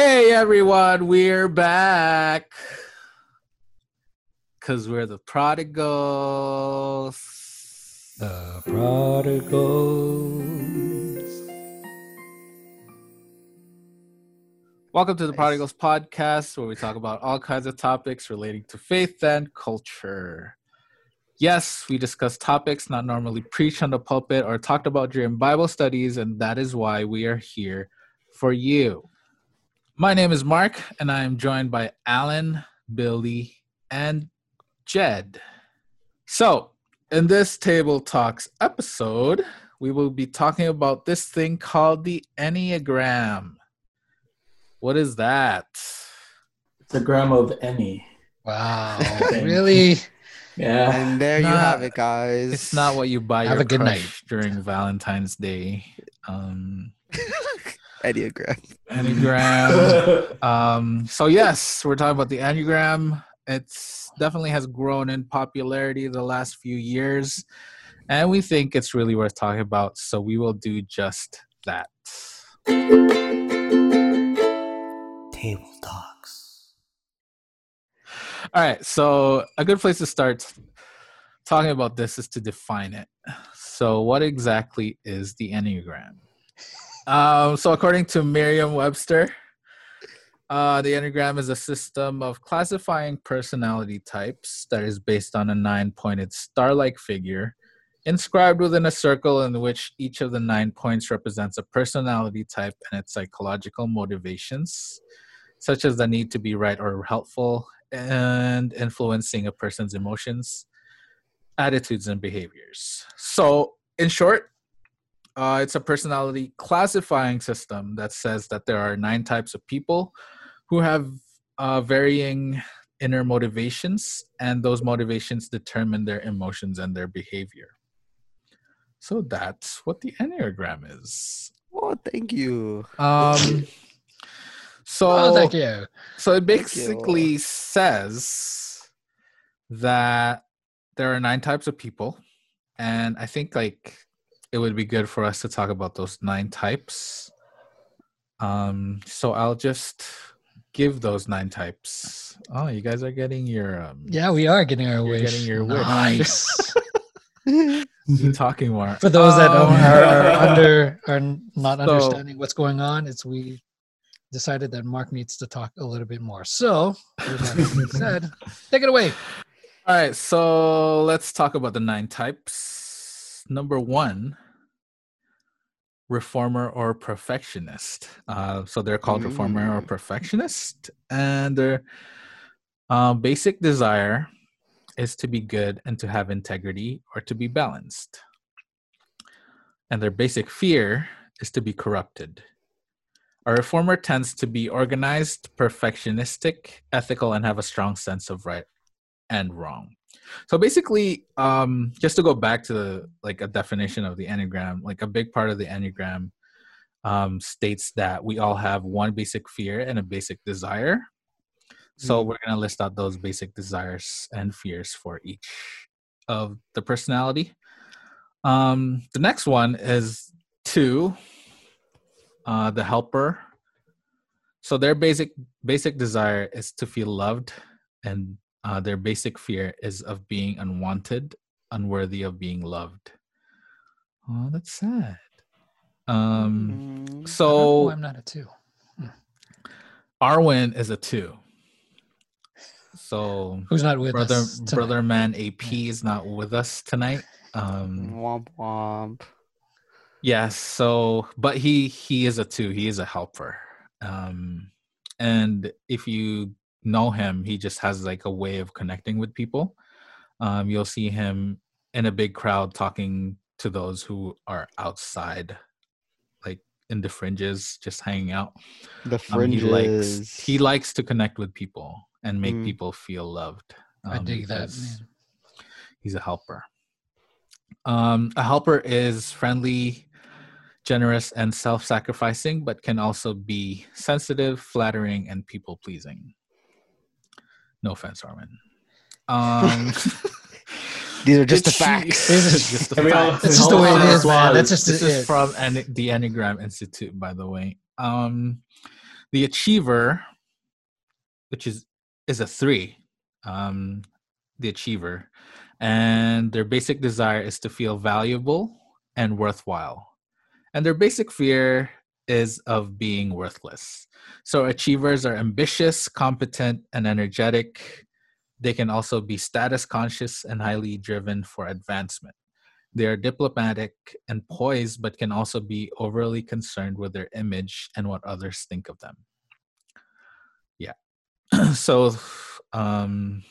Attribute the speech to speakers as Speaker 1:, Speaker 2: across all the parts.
Speaker 1: Hey everyone, we're back. Cause we're the prodigals.
Speaker 2: The prodigals.
Speaker 1: Welcome to the Prodigals Podcast, where we talk about all kinds of topics relating to faith and culture. Yes, we discuss topics not normally preached on the pulpit or talked about during Bible studies, and that is why we are here for you. My name is Mark, and I am joined by Alan, Billy, and Jed. So, in this Table Talks episode, we will be talking about this thing called the Enneagram. What is that?
Speaker 3: It's a gram of any.
Speaker 2: Wow. really?
Speaker 3: Yeah.
Speaker 4: And there you have it, guys.
Speaker 1: It's not what you buy
Speaker 2: Have
Speaker 1: your
Speaker 2: a good
Speaker 1: crush during Valentine's Day. Um,
Speaker 4: Enneagram.
Speaker 1: Enneagram. um, so yes, we're talking about the Enneagram. It's definitely has grown in popularity the last few years, and we think it's really worth talking about. So we will do just that.
Speaker 2: Table talks.
Speaker 1: All right. So a good place to start talking about this is to define it. So what exactly is the Enneagram? Um, so according to Merriam-Webster, uh, the Enneagram is a system of classifying personality types that is based on a nine-pointed star-like figure inscribed within a circle in which each of the nine points represents a personality type and its psychological motivations, such as the need to be right or helpful, and influencing a person's emotions, attitudes, and behaviors. So, in short, uh, it's a personality classifying system that says that there are nine types of people who have uh, varying inner motivations, and those motivations determine their emotions and their behavior. So that's what the Enneagram is.
Speaker 4: Oh, thank you.
Speaker 1: Um, so
Speaker 2: Oh, thank you.
Speaker 1: so it basically says that there are nine types of people, and I think like it would be good for us to talk about those nine types. Um, so I'll just give those nine types. Oh, you guys are getting your um,
Speaker 2: Yeah, we are getting our
Speaker 1: You're
Speaker 2: wish.
Speaker 1: getting your wish.
Speaker 2: nice.
Speaker 1: you talking more.
Speaker 2: For those that don't,
Speaker 1: Um,
Speaker 2: are, are under are not
Speaker 1: So-
Speaker 2: understanding what's going on, it's we decided that Mark needs to talk a little bit more. So, with that being said, take it away.
Speaker 1: All right, so let's talk about the nine types. Number one, reformer or perfectionist. Uh, so they're called reformer or
Speaker 4: Mm.
Speaker 1: perfectionist, and their uh, basic desire is to be good and to have integrity or to be balanced. And their basic fear is to be corrupted. A reformer tends to be organized, perfectionistic, ethical, and have a strong sense of right and wrong. So basically, um, just to go back to like a definition of the Enneagram, like a big part of the Enneagram um, states that we all have one basic fear and a basic desire. So
Speaker 4: Mm.
Speaker 1: we're gonna list out those basic desires and fears for each of the personality. Um, the next one is two, uh, the helper. So their basic basic desire is to feel loved and uh, their basic fear is of being unwanted, unworthy of being loved. Oh, that's sad. Um,
Speaker 4: Mm,
Speaker 2: I
Speaker 1: so
Speaker 2: why I'm not a two.
Speaker 1: Arwen is a two. So
Speaker 2: Who's not with
Speaker 1: brother
Speaker 2: us? tonight?
Speaker 1: brother man AP is not with us tonight. Um,
Speaker 4: womp womp.
Speaker 1: Yes. So, but he he is a two. He is a helper. Um, and if you know him, he just has like a way of connecting with people. Um, you'll see him in a big crowd talking to those who are outside, like in the fringes, just hanging out.
Speaker 4: The
Speaker 1: Um, he likes he likes to connect with people and make
Speaker 4: Mm.
Speaker 1: people feel loved.
Speaker 2: I
Speaker 1: um,
Speaker 2: dig that. Man.
Speaker 1: He's a helper. Um, a helper is friendly, generous, and self sacrificing, but can also be sensitive, flattering, and people pleasing. No offense, Armin. Um,
Speaker 4: These are just the facts.
Speaker 2: This is-
Speaker 1: just the
Speaker 3: Can we all-
Speaker 1: facts.
Speaker 2: That's just the way it is, man. That's just
Speaker 1: This
Speaker 2: it.
Speaker 1: is from Enne- the Enneagram Institute, by the way. Um, The achiever, which is is a three, um, the achiever, and their basic desire is to feel valuable and worthwhile, and their basic fear is of being worthless. So achievers are ambitious, competent, and energetic. They can also be status conscious and highly driven for advancement. They are diplomatic and poised, but can also be overly concerned with their image and what others think of them. Yeah. so, um,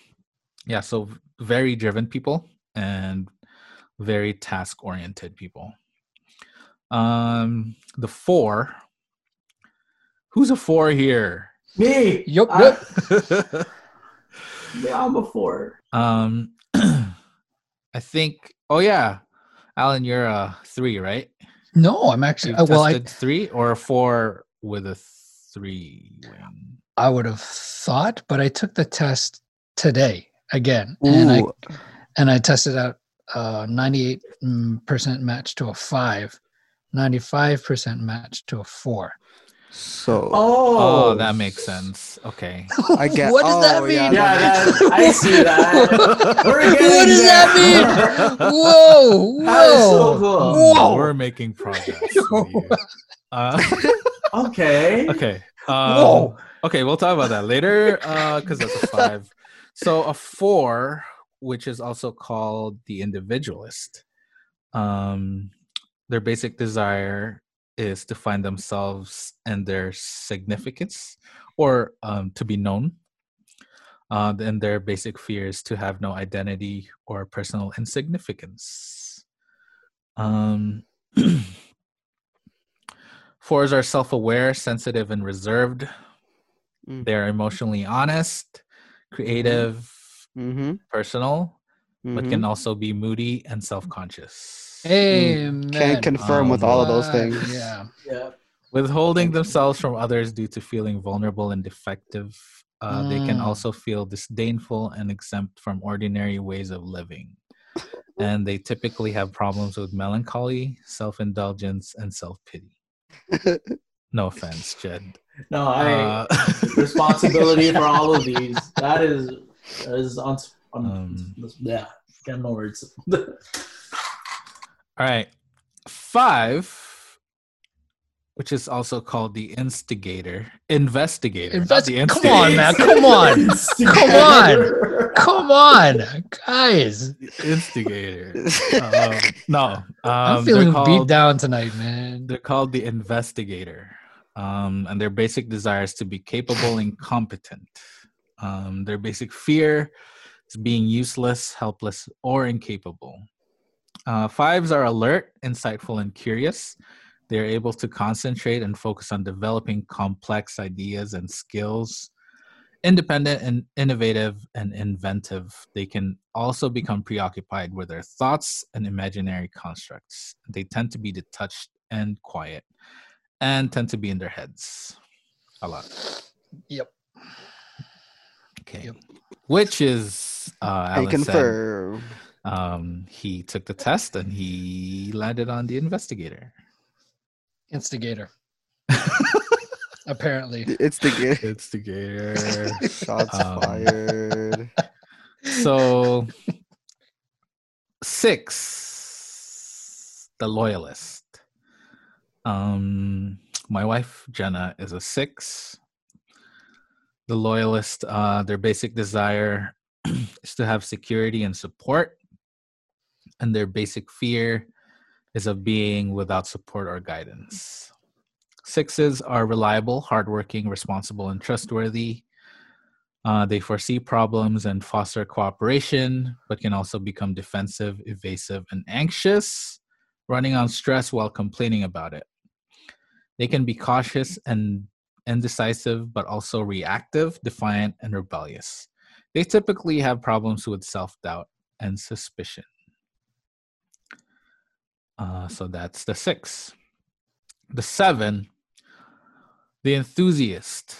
Speaker 1: yeah, so very driven people and very task oriented people. Um, the four. Who's a four here?
Speaker 3: Me.
Speaker 2: Yup,
Speaker 3: I-
Speaker 2: yup.
Speaker 3: Yeah, I'm a four.
Speaker 1: um, I think. Oh yeah, Alan, you're a three, right?
Speaker 2: No, I'm actually.
Speaker 1: You
Speaker 2: uh, well, I,
Speaker 1: tested three or a four with a three wing.
Speaker 2: I would have thought, but I took the test today again, and I and I tested out uh, 98 mm, percent match to a five, 95 percent match to a four.
Speaker 4: so
Speaker 3: Oh,
Speaker 1: Oh, that makes sense. Okay.
Speaker 4: I get.
Speaker 2: what does that
Speaker 4: oh,
Speaker 2: mean?
Speaker 4: Yeah,
Speaker 3: Yeah,
Speaker 4: that
Speaker 3: I see that. We're
Speaker 2: What
Speaker 3: getting
Speaker 2: does that
Speaker 3: there.
Speaker 2: Whoa!
Speaker 3: That is so
Speaker 2: Whoa!
Speaker 3: cool.
Speaker 2: Whoa.
Speaker 1: We're making progress. with. Uh,
Speaker 3: Okay.
Speaker 1: okay. Um,
Speaker 2: Whoa!
Speaker 1: Okay, we'll talk about that later because that's a five. So a four, which is also called the individualist, um, their basic desire is to find themselves and their significance, or um, to be known. Uh, and their basic fear is to have no identity or personal insignificance. Um, fours are self-aware, sensitive, and reserved.
Speaker 4: Mm.
Speaker 1: They're emotionally honest, creative,
Speaker 4: Mm-hmm.
Speaker 1: personal, but
Speaker 4: mhm.
Speaker 1: can also be moody and self-conscious.
Speaker 2: Amen.
Speaker 4: Can confirm with all of those things.
Speaker 2: Yeah.
Speaker 3: Yeah.
Speaker 1: Withholding themselves from others due to feeling vulnerable and defective. Uh, They can
Speaker 2: Mm.
Speaker 1: also feel disdainful and exempt from ordinary ways of living. And they typically have problems with melancholy, self indulgence, and self pity. No offense, Jed.
Speaker 3: No, I
Speaker 1: Uh,
Speaker 3: responsibility for all of these. That is that is on. on
Speaker 1: Um,
Speaker 3: yeah, got no words.
Speaker 1: All right. Five, which is also called the instigator, investigator. not
Speaker 2: Invest-
Speaker 1: the
Speaker 2: come on, man. Come on. Come on. Come on, guys.
Speaker 1: Instigator. um, no. Um,
Speaker 2: I'm feeling
Speaker 1: called,
Speaker 2: beat down tonight, man.
Speaker 1: They're called the investigator. Um, and their basic desire is to be capable and competent. Um, their basic fear is being useless, helpless, or incapable. Uh, fives are alert, insightful, and curious. They're able to concentrate and focus on developing complex ideas and skills. Independent and innovative and inventive, they can also become preoccupied with their thoughts and imaginary constructs. They tend to be detached and quiet and tend to be in their heads a lot.
Speaker 2: Yep.
Speaker 1: Okay.
Speaker 2: Yep.
Speaker 1: Which is, uh,
Speaker 4: I
Speaker 1: Alan said,
Speaker 4: confirm.
Speaker 1: Um, he took the test and he landed on the investigator.
Speaker 2: Instigator. Apparently.
Speaker 4: It's the game.
Speaker 1: Instigator.
Speaker 4: Shots
Speaker 1: Um,
Speaker 4: fired.
Speaker 1: so, six, the loyalist. Um, my wife Jenna is a six. The loyalist, uh, their basic desire is to have security and support, and their basic fear is of being without support or guidance. Sixes are reliable, hardworking, responsible, and trustworthy. Uh, they foresee problems and foster cooperation, but can also become defensive, evasive, and anxious, running on stress while complaining about it. They can be cautious and indecisive, but also reactive, defiant, and rebellious. They typically have problems with self doubt and suspicion. Uh, so that's the six. The seven, the enthusiast.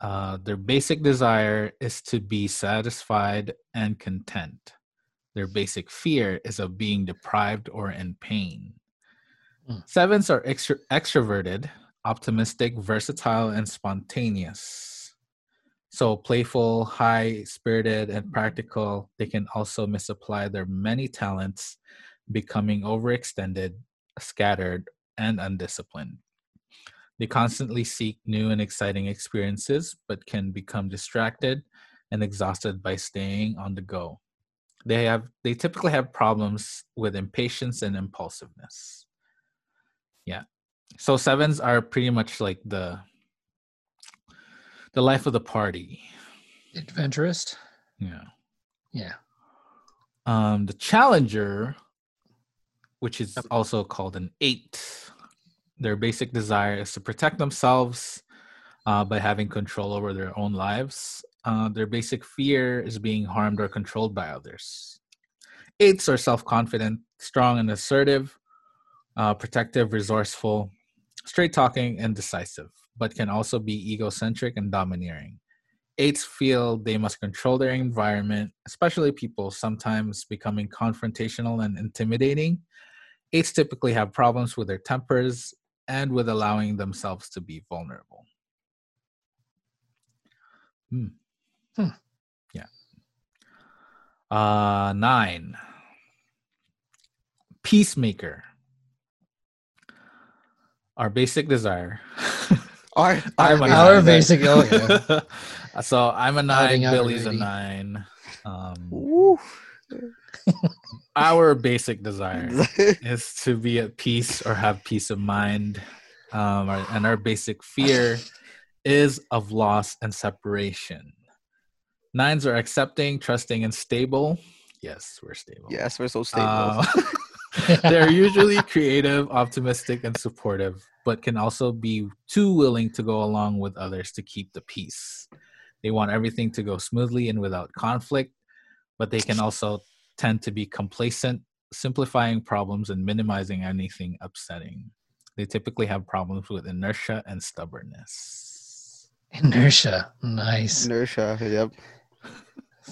Speaker 1: Uh, their basic desire is to be satisfied and content. Their basic fear is of being deprived or in pain.
Speaker 2: Hmm.
Speaker 1: Sevens are extro- extroverted, optimistic, versatile, and spontaneous. So playful, high spirited, and practical, they can also misapply their many talents, becoming overextended, scattered, and undisciplined. They constantly seek new and exciting experiences, but can become distracted and exhausted by staying on the go. They have they typically have problems with impatience and impulsiveness. Yeah. So sevens are pretty much like the the life of the party.
Speaker 2: Adventurous.
Speaker 1: Yeah.
Speaker 2: Yeah.
Speaker 1: Um the challenger, which is also called an eight, their basic desire is to protect themselves uh, by having control over their own lives. Uh, their basic fear is being harmed or controlled by others. Eights are self confident, strong and assertive, uh, protective, resourceful, straight talking, and decisive, but can also be egocentric and domineering. Eights feel they must control their environment, especially people, sometimes becoming confrontational and intimidating. Eights typically have problems with their tempers and with allowing themselves to be vulnerable. Hmm.
Speaker 2: Hmm.
Speaker 1: Yeah. Uh, nine. Peacemaker. Our basic desire.
Speaker 4: Our,
Speaker 1: I'm a
Speaker 4: our,
Speaker 1: nine.
Speaker 2: Basic. Oh yeah.
Speaker 1: so I'm a nine. Billy's a nine. Um,
Speaker 4: Woo.
Speaker 1: our basic desire is to be at peace or have peace of mind. Um, and our basic fear is of loss and separation. Nines are accepting, trusting, and stable. Yes, we're stable.
Speaker 4: yes, we're so stable.
Speaker 1: Uh, they're usually creative, optimistic, and supportive, but can also be too willing to go along with others to keep the peace. They want everything to go smoothly and without conflict, but they can also tend to be complacent, simplifying problems and minimizing anything upsetting. They typically have problems with inertia and stubbornness.
Speaker 2: Inertia. Nice.
Speaker 4: Inertia. Yep.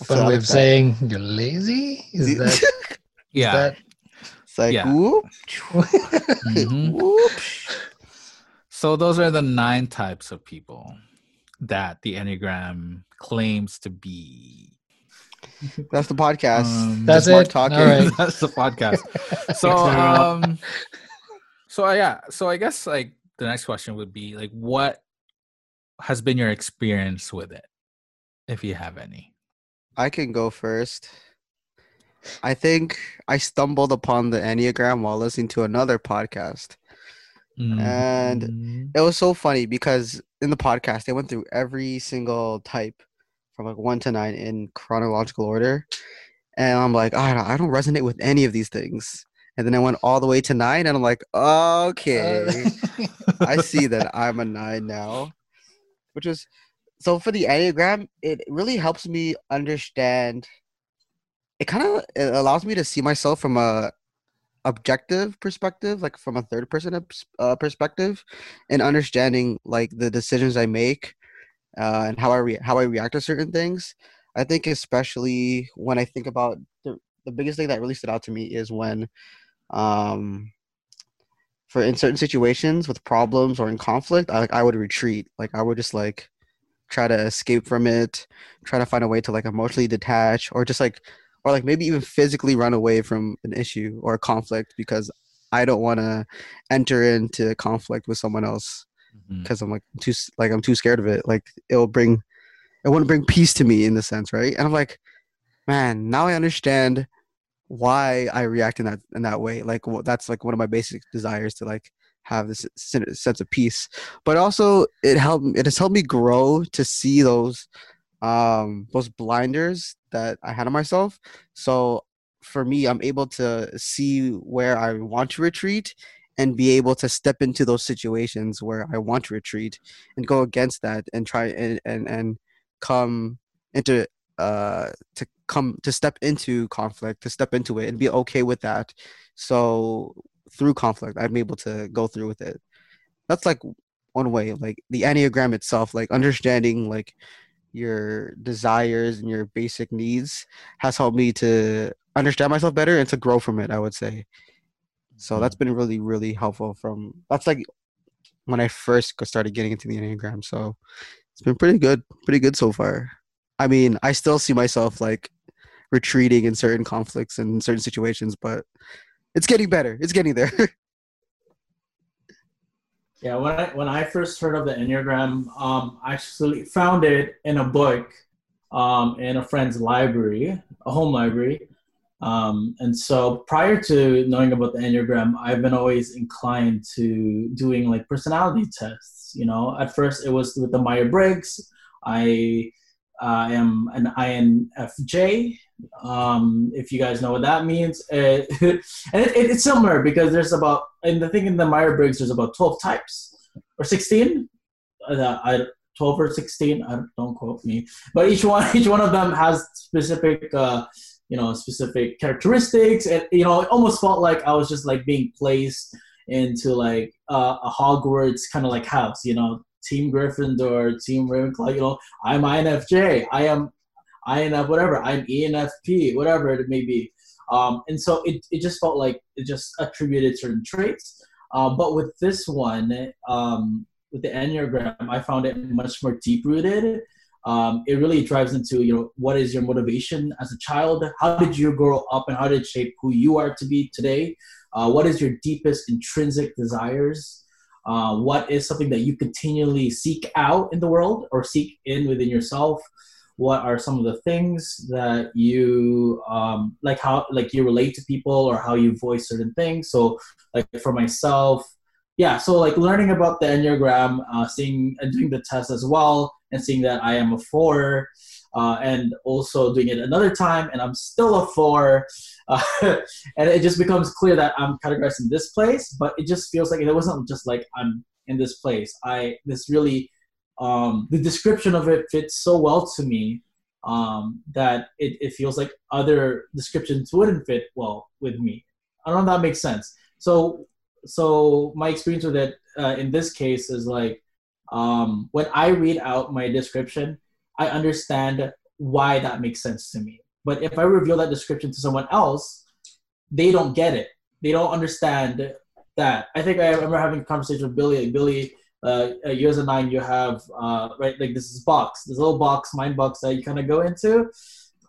Speaker 2: Fun way of saying you're lazy. Is that? Is
Speaker 1: Yeah.
Speaker 2: that
Speaker 4: It's like
Speaker 1: Yeah.
Speaker 4: whoop,
Speaker 1: Mhm.
Speaker 4: whoop.
Speaker 1: So those are the nine types of people that the Enneagram claims to be.
Speaker 4: That's the podcast.
Speaker 1: Um,
Speaker 2: That's
Speaker 4: Smart
Speaker 2: it.
Speaker 4: talking.
Speaker 2: All right.
Speaker 1: That's the podcast. So um so uh, yeah, so I guess like the next question would be like what has been your experience with it if you have any.
Speaker 4: I can go first. I think I stumbled upon the Enneagram while listening to another podcast. And
Speaker 1: Mhm.
Speaker 4: It was so funny because in the podcast they went through every single type from like one to nine in chronological order. And I'm like, I don't, I don't resonate with any of these things. And then I went all the way to nine, and I'm like, okay, I see that I'm a nine now, which is so for the Enneagram, it really helps me understand. It kind of it allows me to see myself from a objective perspective, like from a third person uh, perspective, and understanding like the decisions I make uh, and how I re- how I react to certain things. I think especially when I think about the the biggest thing that really stood out to me is when um for in certain situations with problems or in conflict I, like I would retreat like I would just like try to escape from it try to find a way to like emotionally detach or just like or like maybe even physically run away from an issue or a conflict because I don't want to enter into conflict with someone else
Speaker 1: Mhm.
Speaker 4: because I'm like too like I'm too scared of it. Like it'll bring, it wouldn't bring peace to me in the sense, right? And I'm like, man, now I understand why I react in that in that way. Like wh- that's like one of my basic desires to like have this sense of peace. But also, it helped. It has helped me grow to see those um those blinders that I had on myself. So for me, I'm able to see where I want to retreat and be able to step into those situations where I want to retreat and go against that and try and and, and come into uh to come to step into conflict to step into it and be okay with that. So through conflict i'm able to go through with it. That's like one way like the enneagram itself like understanding like your desires and your basic needs has helped me to understand myself better and to grow from it i would say so that's been really really helpful from that's like when I first started getting into the Enneagram. So it's been pretty good, pretty good so far. I mean, I still see myself like retreating in certain conflicts and certain situations, but it's getting better. It's getting there.
Speaker 3: Yeah, when I when I first heard of the Enneagram, um, I actually found it in a book, um, in a friend's library, a home library. Um, and so prior to knowing about the Enneagram, I've been always inclined to doing like personality tests. You know, at first it was with the Myers Briggs. I uh, am an INFJ. Um, if you guys know what that means, uh, and it, it, it's similar because there's about, and the thing in the Myers Briggs, there's about 12 types or 16. Uh, I, 12 or 16, I don't, don't quote me, but each one, each one of them has specific, uh, you know, specific characteristics. And, you know, it almost felt like I was just like being placed into like uh, a Hogwarts kind of like house, you know, Team Gryffindor, Team Ravenclaw, you know, I'm INFJ, I am INF, whatever, I'm ENFP, whatever it may be. Um, and so it, it just felt like it just attributed certain traits. Uh, but with this one, um, with the Enneagram, I found it much more deep rooted. Um, it really drives into you know what is your motivation as a child? How did you grow up, and how did it shape who you are to be today? Uh, what is your deepest intrinsic desires? Uh, what is something that you continually seek out in the world or seek in within yourself? What are some of the things that you um, like? How like you relate to people or how you voice certain things? So like for myself, yeah. So like learning about the enneagram, uh, seeing and doing the test as well, and seeing that I am a four. Uh, and also doing it another time, and I'm still a four. Uh, and it just becomes clear that I'm categorized in this place, but it just feels like it wasn't just like I'm in this place. I this really um, the description of it fits so well to me um, that it, it feels like other descriptions wouldn't fit well with me. I don't know if that makes sense. So so my experience with it uh, in this case is like um, when I read out my description, I understand why that makes sense to me. But if I reveal that description to someone else, they don't get it. They don't understand that. I think I remember having a conversation with Billy. Like, Billy, uh, uh, years of nine, you have uh, right like this is box, this little box, mind box that you kind of go into.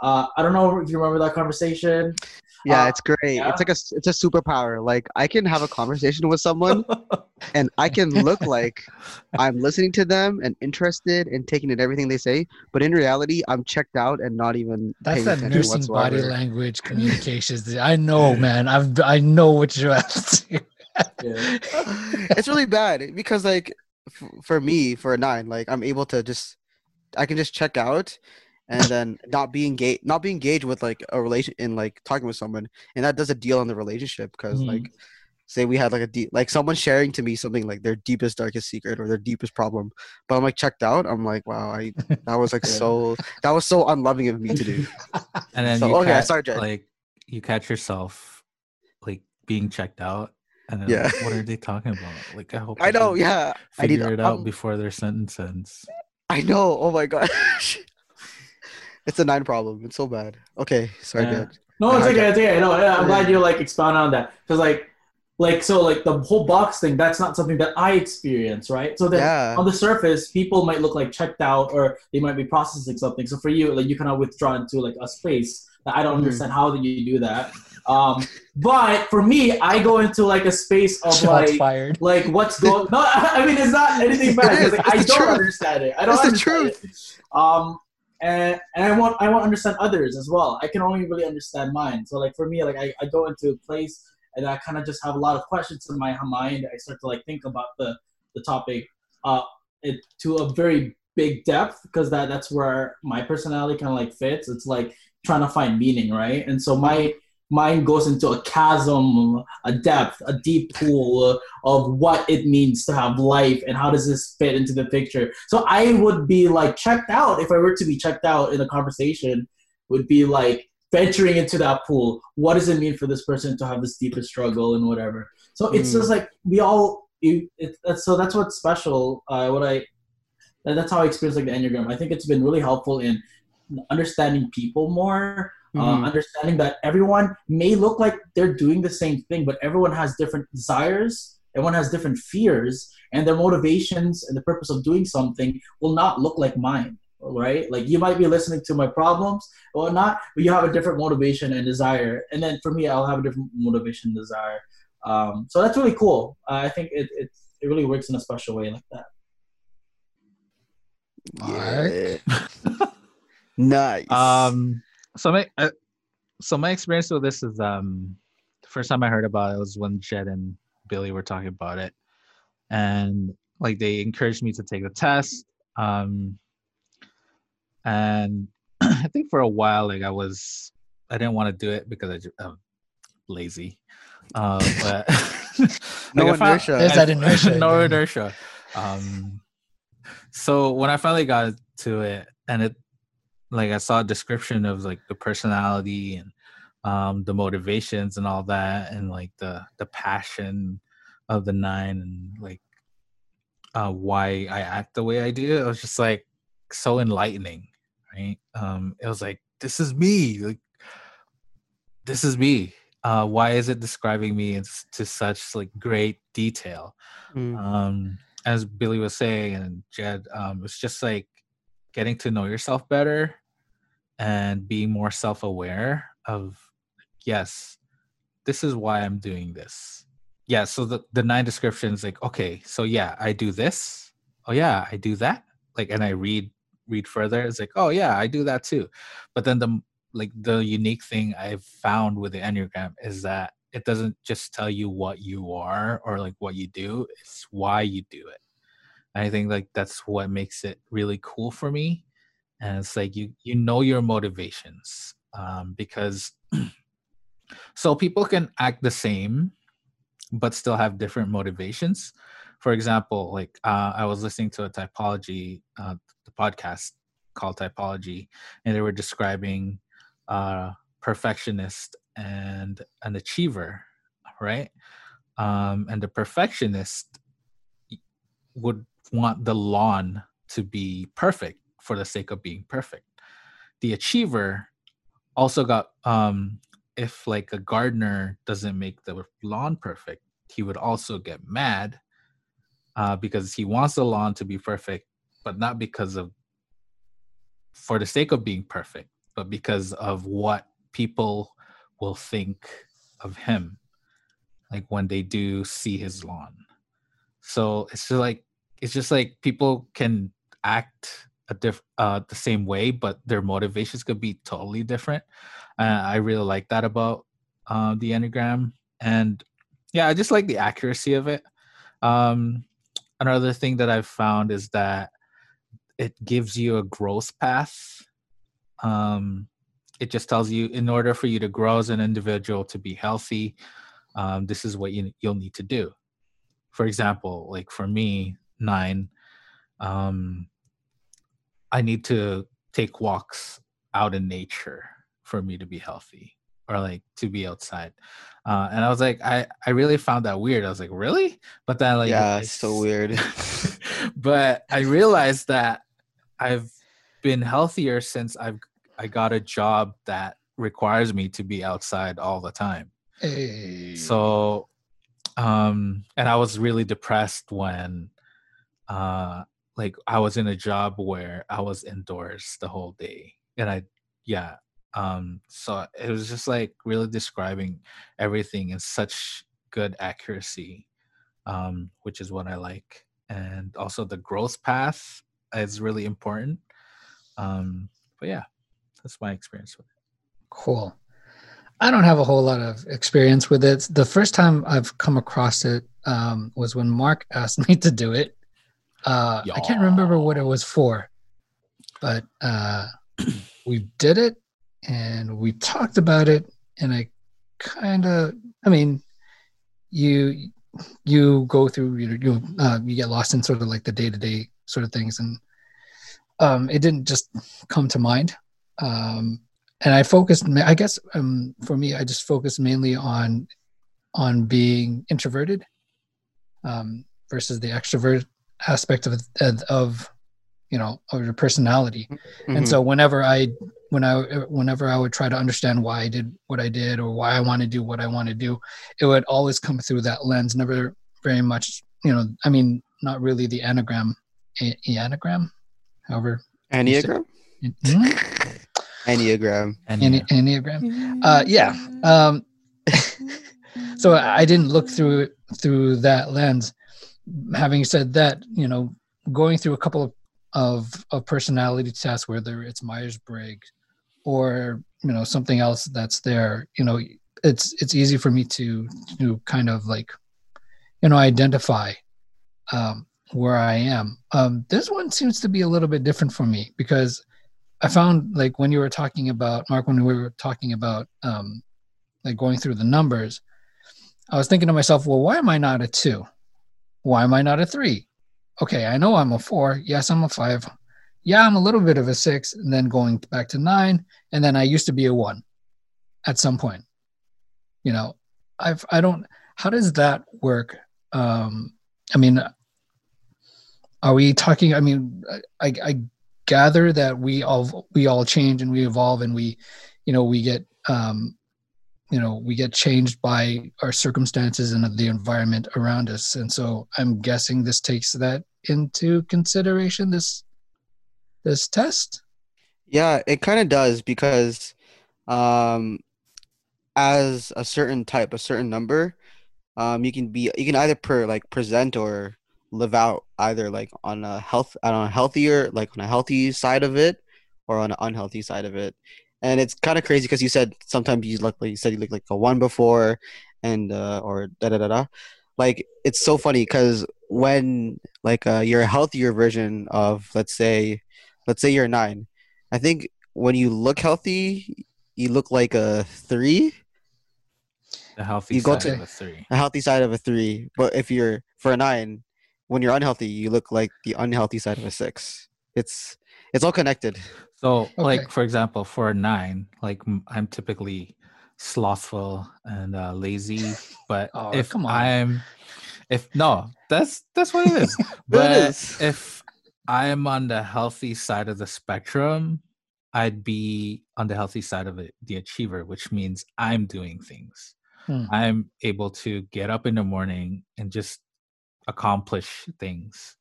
Speaker 3: Uh, I don't know if you remember that conversation.
Speaker 4: Yeah,
Speaker 3: Uh,
Speaker 4: it's great.
Speaker 3: yeah.
Speaker 4: It's like a s- it's a superpower. Like I can have a conversation with someone and I can look like I'm listening to them and interested and taking in everything they say, but in reality, I'm checked out and not even
Speaker 2: That's
Speaker 4: paying
Speaker 2: that
Speaker 4: attention
Speaker 2: nursing body language communications. I know, man. I've I know what you're after.
Speaker 3: Yeah.
Speaker 4: it's really bad because like f- for me for a nine like i'm able to just i can just check out and then not being engaged not be engaged with like a relation in like talking with someone and that does a deal on the relationship because
Speaker 3: Mhm.
Speaker 4: like say we had like a deep like someone sharing to me something like their deepest darkest secret or their deepest problem but i'm like checked out i'm like wow i that was like so that was so unloving of me to do
Speaker 1: And then
Speaker 4: So,
Speaker 1: you
Speaker 4: okay,
Speaker 1: catch,
Speaker 4: sorry,
Speaker 1: like you catch yourself like being checked out, and then
Speaker 4: Yeah.
Speaker 1: like, what are they talking about? Like I hope
Speaker 4: i know yeah I need-
Speaker 1: figure it out
Speaker 4: um,
Speaker 1: before their sentence ends.
Speaker 4: i know oh my gosh it's a nine problem it's so bad okay sorry
Speaker 3: Yeah.
Speaker 4: Jed.
Speaker 3: No, it's
Speaker 4: I
Speaker 3: okay. It's okay. No, I'm glad
Speaker 4: Yeah.
Speaker 3: you like expound on that because like, like so like the whole box thing. That's not something that I experience, right? So that
Speaker 4: yeah
Speaker 3: on the surface, people might look like checked out or they might be processing something. So for you, like you kind of withdraw into like a space that I don't
Speaker 4: Mhm.
Speaker 3: understand how do you do that. Um, but for me, I go into like a space of
Speaker 2: Shots
Speaker 3: like
Speaker 2: fired.
Speaker 3: like what's going. No, I mean it's not anything bad.
Speaker 4: It is.
Speaker 3: 'cause, like,
Speaker 4: It's
Speaker 3: I
Speaker 4: the
Speaker 3: don't
Speaker 4: truth.
Speaker 3: understand it. I don't
Speaker 4: It's the
Speaker 3: understand it. Um, and and I want I want to understand others as well. I can only really understand mine. So like for me, like I, I go into a place and I kind of just have a lot of questions in my mind. I start to like think about the the topic uh it to a very big depth because that that's where my personality kind of like fits. It's like trying to find meaning, right? And so my mind goes into a chasm, a depth, a deep pool of what it means to have life and how does this fit into the picture. So I would be like checked out if I were to be checked out in a conversation. Would be like venturing into that pool. What does it mean for this person to have this deepest struggle and whatever? So it's
Speaker 4: Mm.
Speaker 3: just like we all. You, it, that's, so that's what's special. Uh, what I that's how I experience like the enneagram. I think it's been really helpful in understanding people more uh,
Speaker 4: Mhm.
Speaker 3: understanding that everyone may look like they're doing the same thing, but everyone has different desires. everyone has different fears and their motivations and the purpose of doing something will not look like mine right like you might be listening to my problems or not but you have a different motivation and desire and then for me i'll have a different motivation and desire um, so that's really cool uh, i think it, it it really works in a special way like that
Speaker 4: Yeah. nice.
Speaker 1: Um, so my uh, so my experience with this is um, the first time I heard about it was when Jed and Billy were talking about it, and like they encouraged me to take the test. Um, and I think for a while, like I was, I didn't want to do it because I ju- I'm lazy. Uh, but
Speaker 4: No
Speaker 1: like, I found-
Speaker 4: inertia.
Speaker 2: Is that inertia
Speaker 1: no inertia. Um, so when I finally got to it, and it, like I saw a description of like the personality and um, the motivations and all that, and like the the passion of the nine, and like uh, why I act the way I do. It was just like so enlightening, right? Um, it was like this is me, like this is me. Uh, why is it describing me in, to such like great detail?
Speaker 4: Mm.
Speaker 1: um as billy was saying and jed um it's just like getting to know yourself better and being more self-aware of yes this is why i'm doing this. Yeah so the, the nine descriptions like okay so yeah i do this. Oh yeah i do that. Like and i read read further. It's like oh yeah i do that too. But then the like the unique thing i've found with the enneagram is that it doesn't just tell you what you are or like what you do. It's why you do it i think like that's what makes it really cool for me and it's like you you know your motivations um because so people can act the same but still have different motivations. For example like uh, i was listening to a typology uh, the podcast called typology and they were describing uh perfectionist and an achiever right? Um and the perfectionist would want the lawn to be perfect for the sake of being perfect. The achiever also got um if like a gardener doesn't make the lawn perfect he would also get mad uh, because he wants the lawn to be perfect but not because of for the sake of being perfect but because of what people will think of him like when they do see his lawn. So it's just like it's just like people can act a diff uh the same way but their motivations could be totally different uh, i really like that about uh, the enneagram and yeah i just like the accuracy of it. Um another thing that i've found is that it gives you a growth path. Um it just tells you in order for you to grow as an individual to be healthy um, this is what you, you'll need to do. For example like for me nine um, i need to take walks out in nature for me to be healthy or like to be outside uh, and i was like i i really found that weird i was like really but then like
Speaker 4: yeah, it's so weird.
Speaker 1: but i realized that i've been healthier since i've i got a job that requires me to be outside all the time
Speaker 2: Hey.
Speaker 1: so um and i was really depressed when uh like i was in a job where i was indoors the whole day and i yeah um so it was just like really describing everything in such good accuracy um which is what i like and also the growth path is really important um but yeah that's my experience with it
Speaker 2: Cool. I don't have a whole lot of experience with it. The first time I've come across it um, was when Mark asked me to do it. Uh, I can't remember what it was for, but uh, we did it and we talked about it. And I kind of, I mean, you you go through you you uh, you get lost in sort of like the day to day sort of things, and um, it didn't just come to mind. Um, and I focused, I guess um, for me, I just focused mainly on on being introverted um, versus the extrovert aspect of of, of you know of your personality. And
Speaker 4: Mhm.
Speaker 2: so whenever I when I whenever I would try to understand why I did what I did or why I want to do what I want to do, it would always come through that lens. Never very much, you know, I mean, not really the anagram, a- anagram, however.
Speaker 4: Enneagram.
Speaker 2: Hmm?
Speaker 4: Enneagram.
Speaker 2: Enne- Enneagram. Uh, yeah. Um, so I didn't look through through that lens. Having said that, you know, going through a couple of of, of personality tests, whether it's Myers Briggs or you know something else that's there, you know, it's it's easy for me to to kind of like, you know, identify um, where I am. Um, this one seems to be a little bit different for me because I found like when you were talking about Mark, when we were talking about um, like going through the numbers, I was thinking to myself, well, why am I not a two? Why am I not a three? Okay, I know I'm a four. Yes, I'm a five. Yeah, I'm a little bit of a six, and then going back to nine, and then I used to be a one at some point. You know, I've I don't. How does that work? Um, I mean, are we talking? I mean, I, I gather that we all we all change and we evolve and we, you know, we get um, you know we get changed by our circumstances and the environment around us and so i'm guessing this takes that into consideration this this test
Speaker 4: Yeah, it kind of does because um as a certain type, a certain number, um you can be you can either per like present or live out either like on a health on a healthier like on a healthy side of it or on an unhealthy side of it. And it's kind of crazy because you said sometimes you look like you said you look like a one before and uh or da da da da. Like it's so funny because when like uh you're a healthier version of let's say let's say you're a nine I think when you look healthy, you look like a three,
Speaker 1: The healthy
Speaker 4: You go
Speaker 1: side
Speaker 2: to-
Speaker 1: of a three.
Speaker 4: a healthy side of a three. But if you're for a nine, when you're unhealthy, you look like the unhealthy side of a six. It's it's all connected.
Speaker 1: So,
Speaker 2: Okay.
Speaker 1: like for example, for a nine, like I'm typically slothful and uh, lazy. But
Speaker 2: Oh,
Speaker 1: if
Speaker 2: come on.
Speaker 1: I'm, if no, that's that's what it is. but
Speaker 4: is.
Speaker 1: if I am on the healthy side of the spectrum, I'd be on the healthy side of it, the achiever, which means I'm doing things.
Speaker 2: Hmm.
Speaker 1: I'm able to get up in the morning and just accomplish things.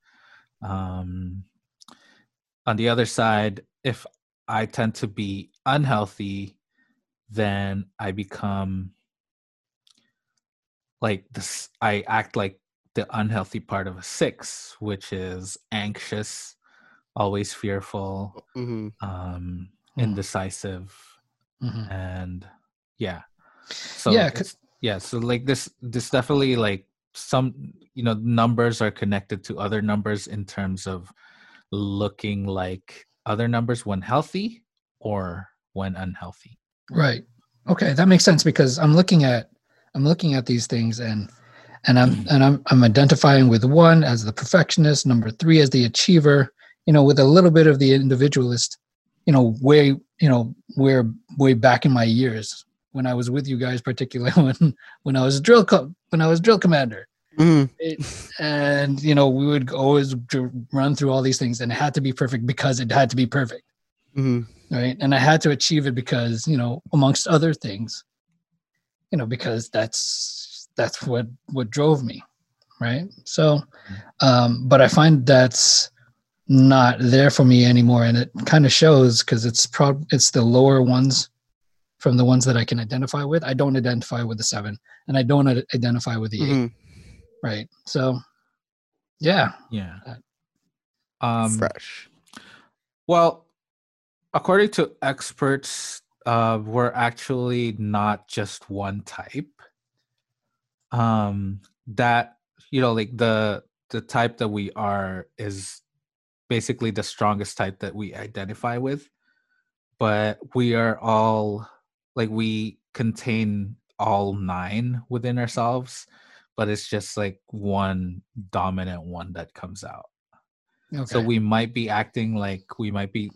Speaker 1: Um, on the other side, if I tend to be unhealthy, then I become like this. I act like the unhealthy part of a six, which is anxious, always fearful,
Speaker 4: hmm
Speaker 1: um,
Speaker 2: Hmm.
Speaker 1: indecisive,
Speaker 2: Mhm.
Speaker 1: and yeah. So
Speaker 2: Yeah,
Speaker 1: yeah, yeah. So like this, this definitely like some you know numbers are connected to other numbers in terms of looking like other numbers when healthy or when unhealthy.
Speaker 2: Right. Okay, that makes sense because I'm looking at I'm looking at these things and and I'm mm. and I'm I'm identifying with one as the perfectionist, number three as the achiever, you know, with a little bit of the individualist, you know, way you know, where way back in my years when I was with you guys, particularly when when I was drill co- when I was drill commander.
Speaker 4: Hmm
Speaker 2: It, and you know, we would always run through all these things and it had to be perfect because it had to be perfect.
Speaker 4: Hmm
Speaker 2: right? And i had to achieve it because you know amongst other things you know because that's that's what what drove me right? So um but i find that's not there for me anymore and it kind of shows because it's prob it's the lower ones from the ones that i can identify with. I don't identify with the seven and i don't identify with the eight.
Speaker 4: Hmm
Speaker 2: right so yeah
Speaker 1: Yeah. Um,
Speaker 4: Fresh.
Speaker 1: Well, according to experts, uh, we're actually not just one type. Um, that you know, like the the type that we are is basically the strongest type that we identify with, but we are all like we contain all nine within ourselves, but it's just like one dominant one that comes out.
Speaker 2: Okay.
Speaker 1: so we might be acting like we might be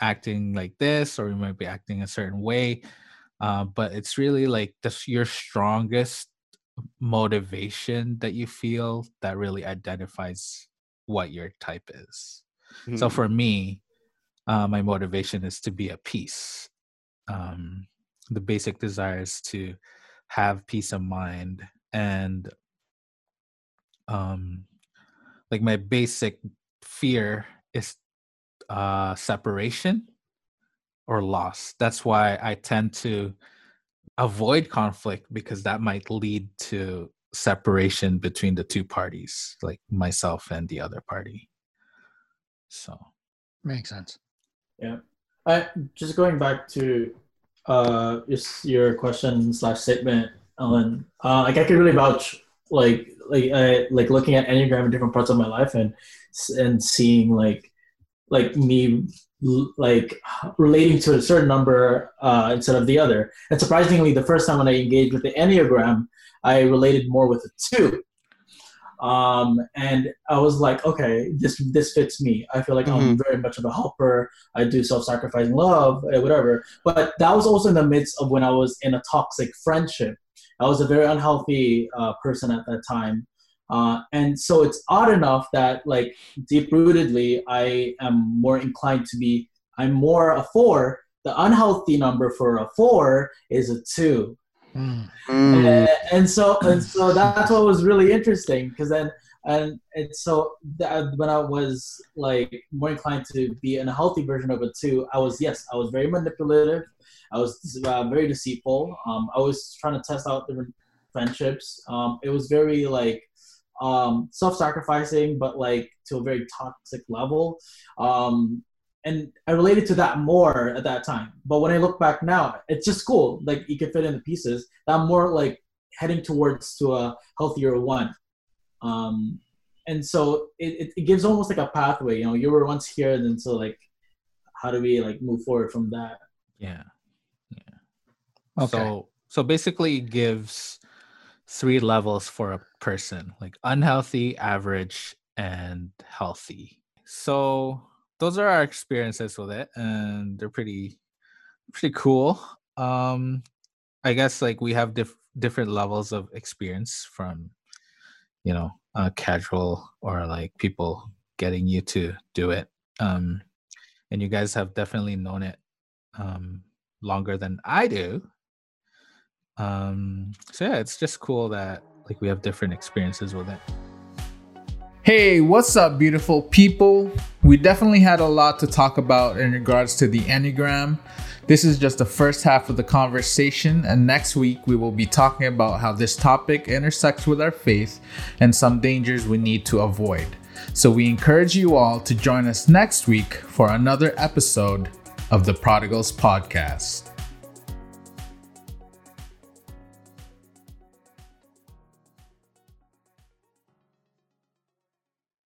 Speaker 1: acting like this or we might be acting a certain way uh, but it's really like this your strongest motivation that you feel that really identifies what your type is. So
Speaker 4: Mhm.
Speaker 1: for me uh, my motivation is to be at peace. Um, the basic desire is to have peace of mind and um like my basic fear is uh separation or loss. That's why I tend to avoid conflict because that might lead to separation between the two parties, like myself and the other party. So
Speaker 2: makes sense.
Speaker 3: Yeah. I just going back to uh just your question slash statement, Ellen. Uh like I could really vouch like like I like looking at Enneagram in different parts of my life and and seeing like like me like relating to a certain number uh, instead of the other. And surprisingly, the first time when I engaged with the Enneagram, I related more with a two. Um, and I was like, okay, this this fits me. I feel like mm-hmm. I'm very much of a helper. I do self-sacrificing love, eh, whatever. But that was also in the midst of when I was in a toxic friendship. I was a very unhealthy uh, person at that time. Uh, and so it's odd enough that like deep rootedly, I am more inclined to be, I'm more a four. The unhealthy number for a four is a two. Mm. And, and, so and so that's what was really interesting because then and and so that, when I was like more inclined to be in a healthy version of a two, I was yes, I was very manipulative. I was uh, very deceitful. Um, I was trying to test out different friendships. Um, it was very like um, self-sacrificing, but like to a very toxic level. Um, and I related to that more at that time. But when I look back now, it's just cool. Like you can fit in the pieces. I'm more like heading towards to a healthier one. Um, and so it, it, gives almost like a pathway. You know, you were once here, and then so like, how do we like move forward from that?
Speaker 1: Yeah. Okay. So so basically, it gives three levels for a person like unhealthy, average, and healthy. So those are our experiences with it, and they're pretty pretty cool. Um, I guess like we have diff- different levels of experience from you know uh, casual or like people getting you to do it um and you guys have definitely known it um longer than i do um so yeah it's just cool that like we have different experiences with it
Speaker 5: Hey, what's up, beautiful people? We definitely had a lot to talk about in regards to the Enneagram. This is just the first half of the conversation, and next week we will be talking about how this topic intersects with our faith and some dangers we need to avoid. So we encourage you all to join us next week for another episode of the Prodigals Podcast.